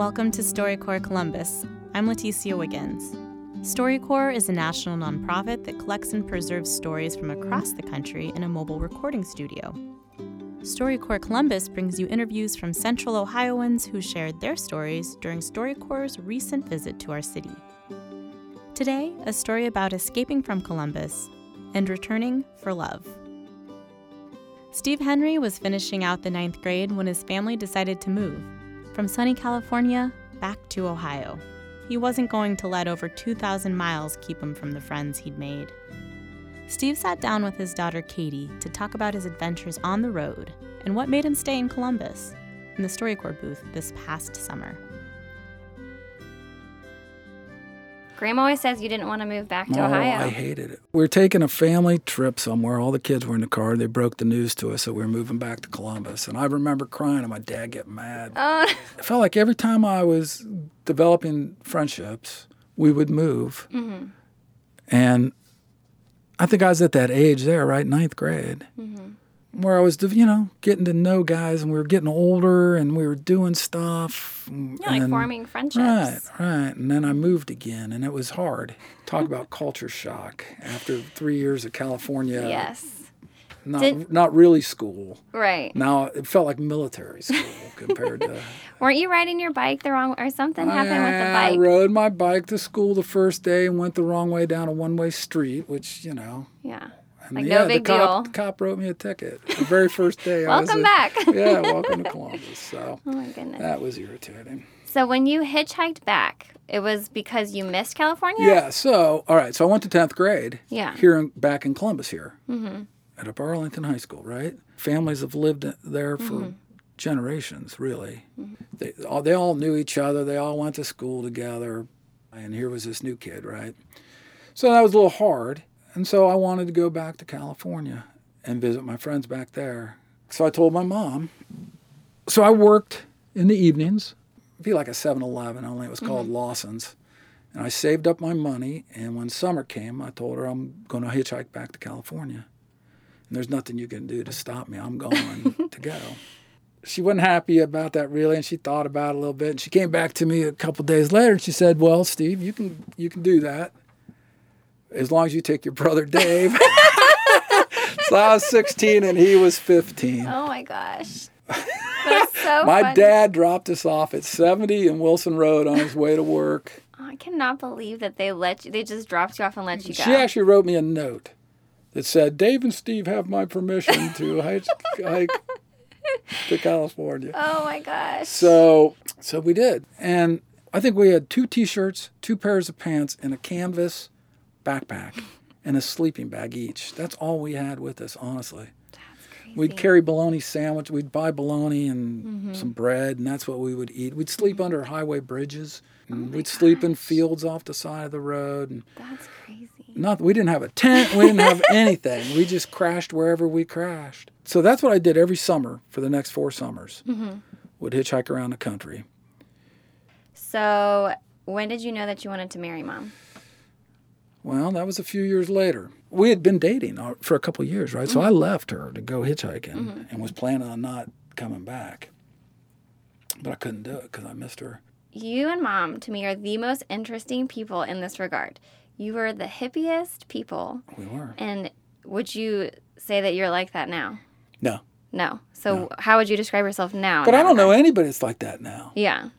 Welcome to StoryCorps Columbus. I'm Leticia Wiggins. StoryCorps is a national nonprofit that collects and preserves stories from across the country in a mobile recording studio. StoryCorps Columbus brings you interviews from Central Ohioans who shared their stories during StoryCorps' recent visit to our city. Today, a story about escaping from Columbus and returning for love. Steve Henry was finishing out the ninth grade when his family decided to move from sunny California back to Ohio. He wasn't going to let over 2,000 miles keep him from the friends he'd made. Steve sat down with his daughter Katie to talk about his adventures on the road and what made him stay in Columbus in the StoryCorps booth this past summer. Grandma always says you didn't want to move back to oh, Ohio. I hated it. We were taking a family trip somewhere. All the kids were in the car. They broke the news to us that we were moving back to Columbus. And I remember crying and my dad getting mad. Oh. I felt like every time I was developing friendships, we would move. Mm-hmm. And I think I was at that age there, right? Ninth grade. Where I was, you know, getting to know guys and we were getting older and we were doing stuff. Yeah, like and- forming friendships. Right, right. And then I moved again, and it was hard. Talk about culture shock after three years of California. Yes. Not, Did- not really school. Right. Now it felt like military school compared to. Weren't you riding your bike the wrong or something happened with the bike? I rode my bike to school the first day and went the wrong way down a one-way street, which you know. yeah. And Like, yeah, no big the cop, deal. cop wrote me a ticket the very first day. I was Welcome back. yeah, welcome to Columbus. So Oh my goodness. that was irritating. So when you hitchhiked back, it was because you missed California? Yeah. So, all right. So I went to tenth grade. Yeah. Here in, back in Columbus here, mm-hmm. at a Arlington High School. Right. Families have lived there for Mm-hmm. generations. Really. They all they all knew each other. They all went to school together. And here was this new kid. Right. So that was a little hard. And so I wanted to go back to California and visit my friends back there. So I told my mom. So I worked in the evenings. It'd be like a 7-Eleven, only it was called mm-hmm. Lawson's. And I saved up my money, and when summer came, I told her I'm going to hitchhike back to California. And there's nothing you can do to stop me. I'm going to go. She wasn't happy about that really, and she thought about it a little bit. And she came back to me a couple days later, and she said, "Well, Steve, you can you can do that as long as you take your brother Dave." so I was 16 and he was 15. Oh my gosh. That's so My funny. dad dropped us off at 70 in Wilson Road on his way to work. Oh, I cannot believe that they let you they just dropped you off and let you go. She actually wrote me a note that said, Dave and Steve have my permission to hike, hike to California. oh my gosh. So, so we did. And I think we had two t shirts, two pairs of pants, and a canvas backpack and a sleeping bag each. That's all we had with us, honestly. We'd carry bologna sandwich. We'd buy bologna and Mm-hmm. some bread, and that's what we would eat. We'd sleep under highway bridges. Oh we'd sleep in fields off the side of the road. And That's crazy. not, we didn't have a tent. We didn't have anything. We just crashed wherever we crashed. So that's what I did every summer for the next four summers. Mm-hmm. Would hitchhike around the country. So when did you know that you wanted to marry mom? Well, that was a few years later. We had been dating uh, for a couple of years, right? So I left her to go hitchhiking and was planning on not coming back. But I couldn't do it because I missed her. You and mom, to me, are the most interesting people in this regard. You were the hippiest people. We were. And would you say that you're like that now? No. No. So how would you describe yourself now? But I don't know anybody that's like that now. Yeah.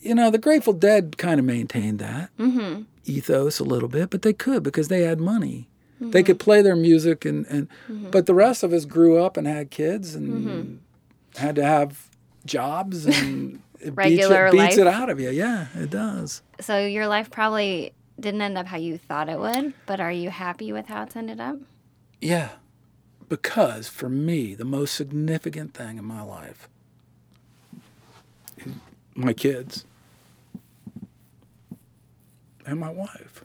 You know, the Grateful Dead kind of maintained that mm-hmm. ethos a little bit, but they could because they had money. They mm-hmm. could play their music, and, and mm-hmm. but the rest of us grew up and had kids and had to have jobs and it Regular beats, it, beats it out of you. Yeah, it does. So your life probably didn't end up how you thought it would, but are you happy with how it's ended up? Yeah, because for me, the most significant thing in my life is my kids and my wife.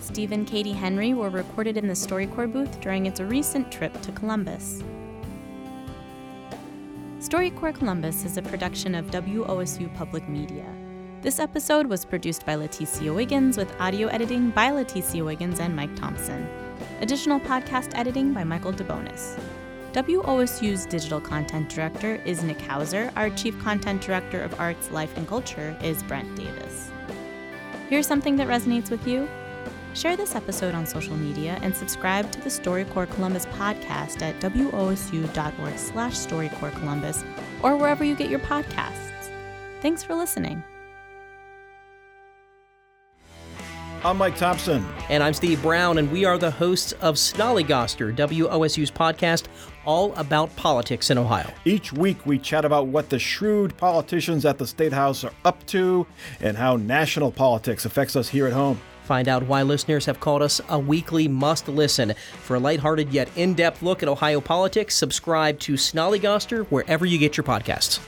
Steve and Katie Henry were recorded in the StoryCorps booth during its recent trip to Columbus. StoryCorps Columbus is a production of WOSU Public Media. This episode was produced by Leticia Wiggins with audio editing by Leticia Wiggins and Mike Thompson. Additional podcast editing by Michael DeBonis. WOSU's digital content director is Nick Hauser. Our chief content director of arts, life, and culture is Brent Davis. Here's something that resonates with you. Share this episode on social media and subscribe to the StoryCorps Columbus podcast at wosu.org slash StoryCorps or wherever you get your podcasts. Thanks for listening. I'm Mike Thompson. And I'm Steve Brown, and we are the hosts of Snollygoster, WOSU's podcast all about politics in Ohio. Each week, we chat about what the shrewd politicians at the State House are up to and how national politics affects us here at home. Find out why listeners have called us a weekly must listen. For a lighthearted yet in depth look at Ohio politics, subscribe to Snollygoster wherever you get your podcasts.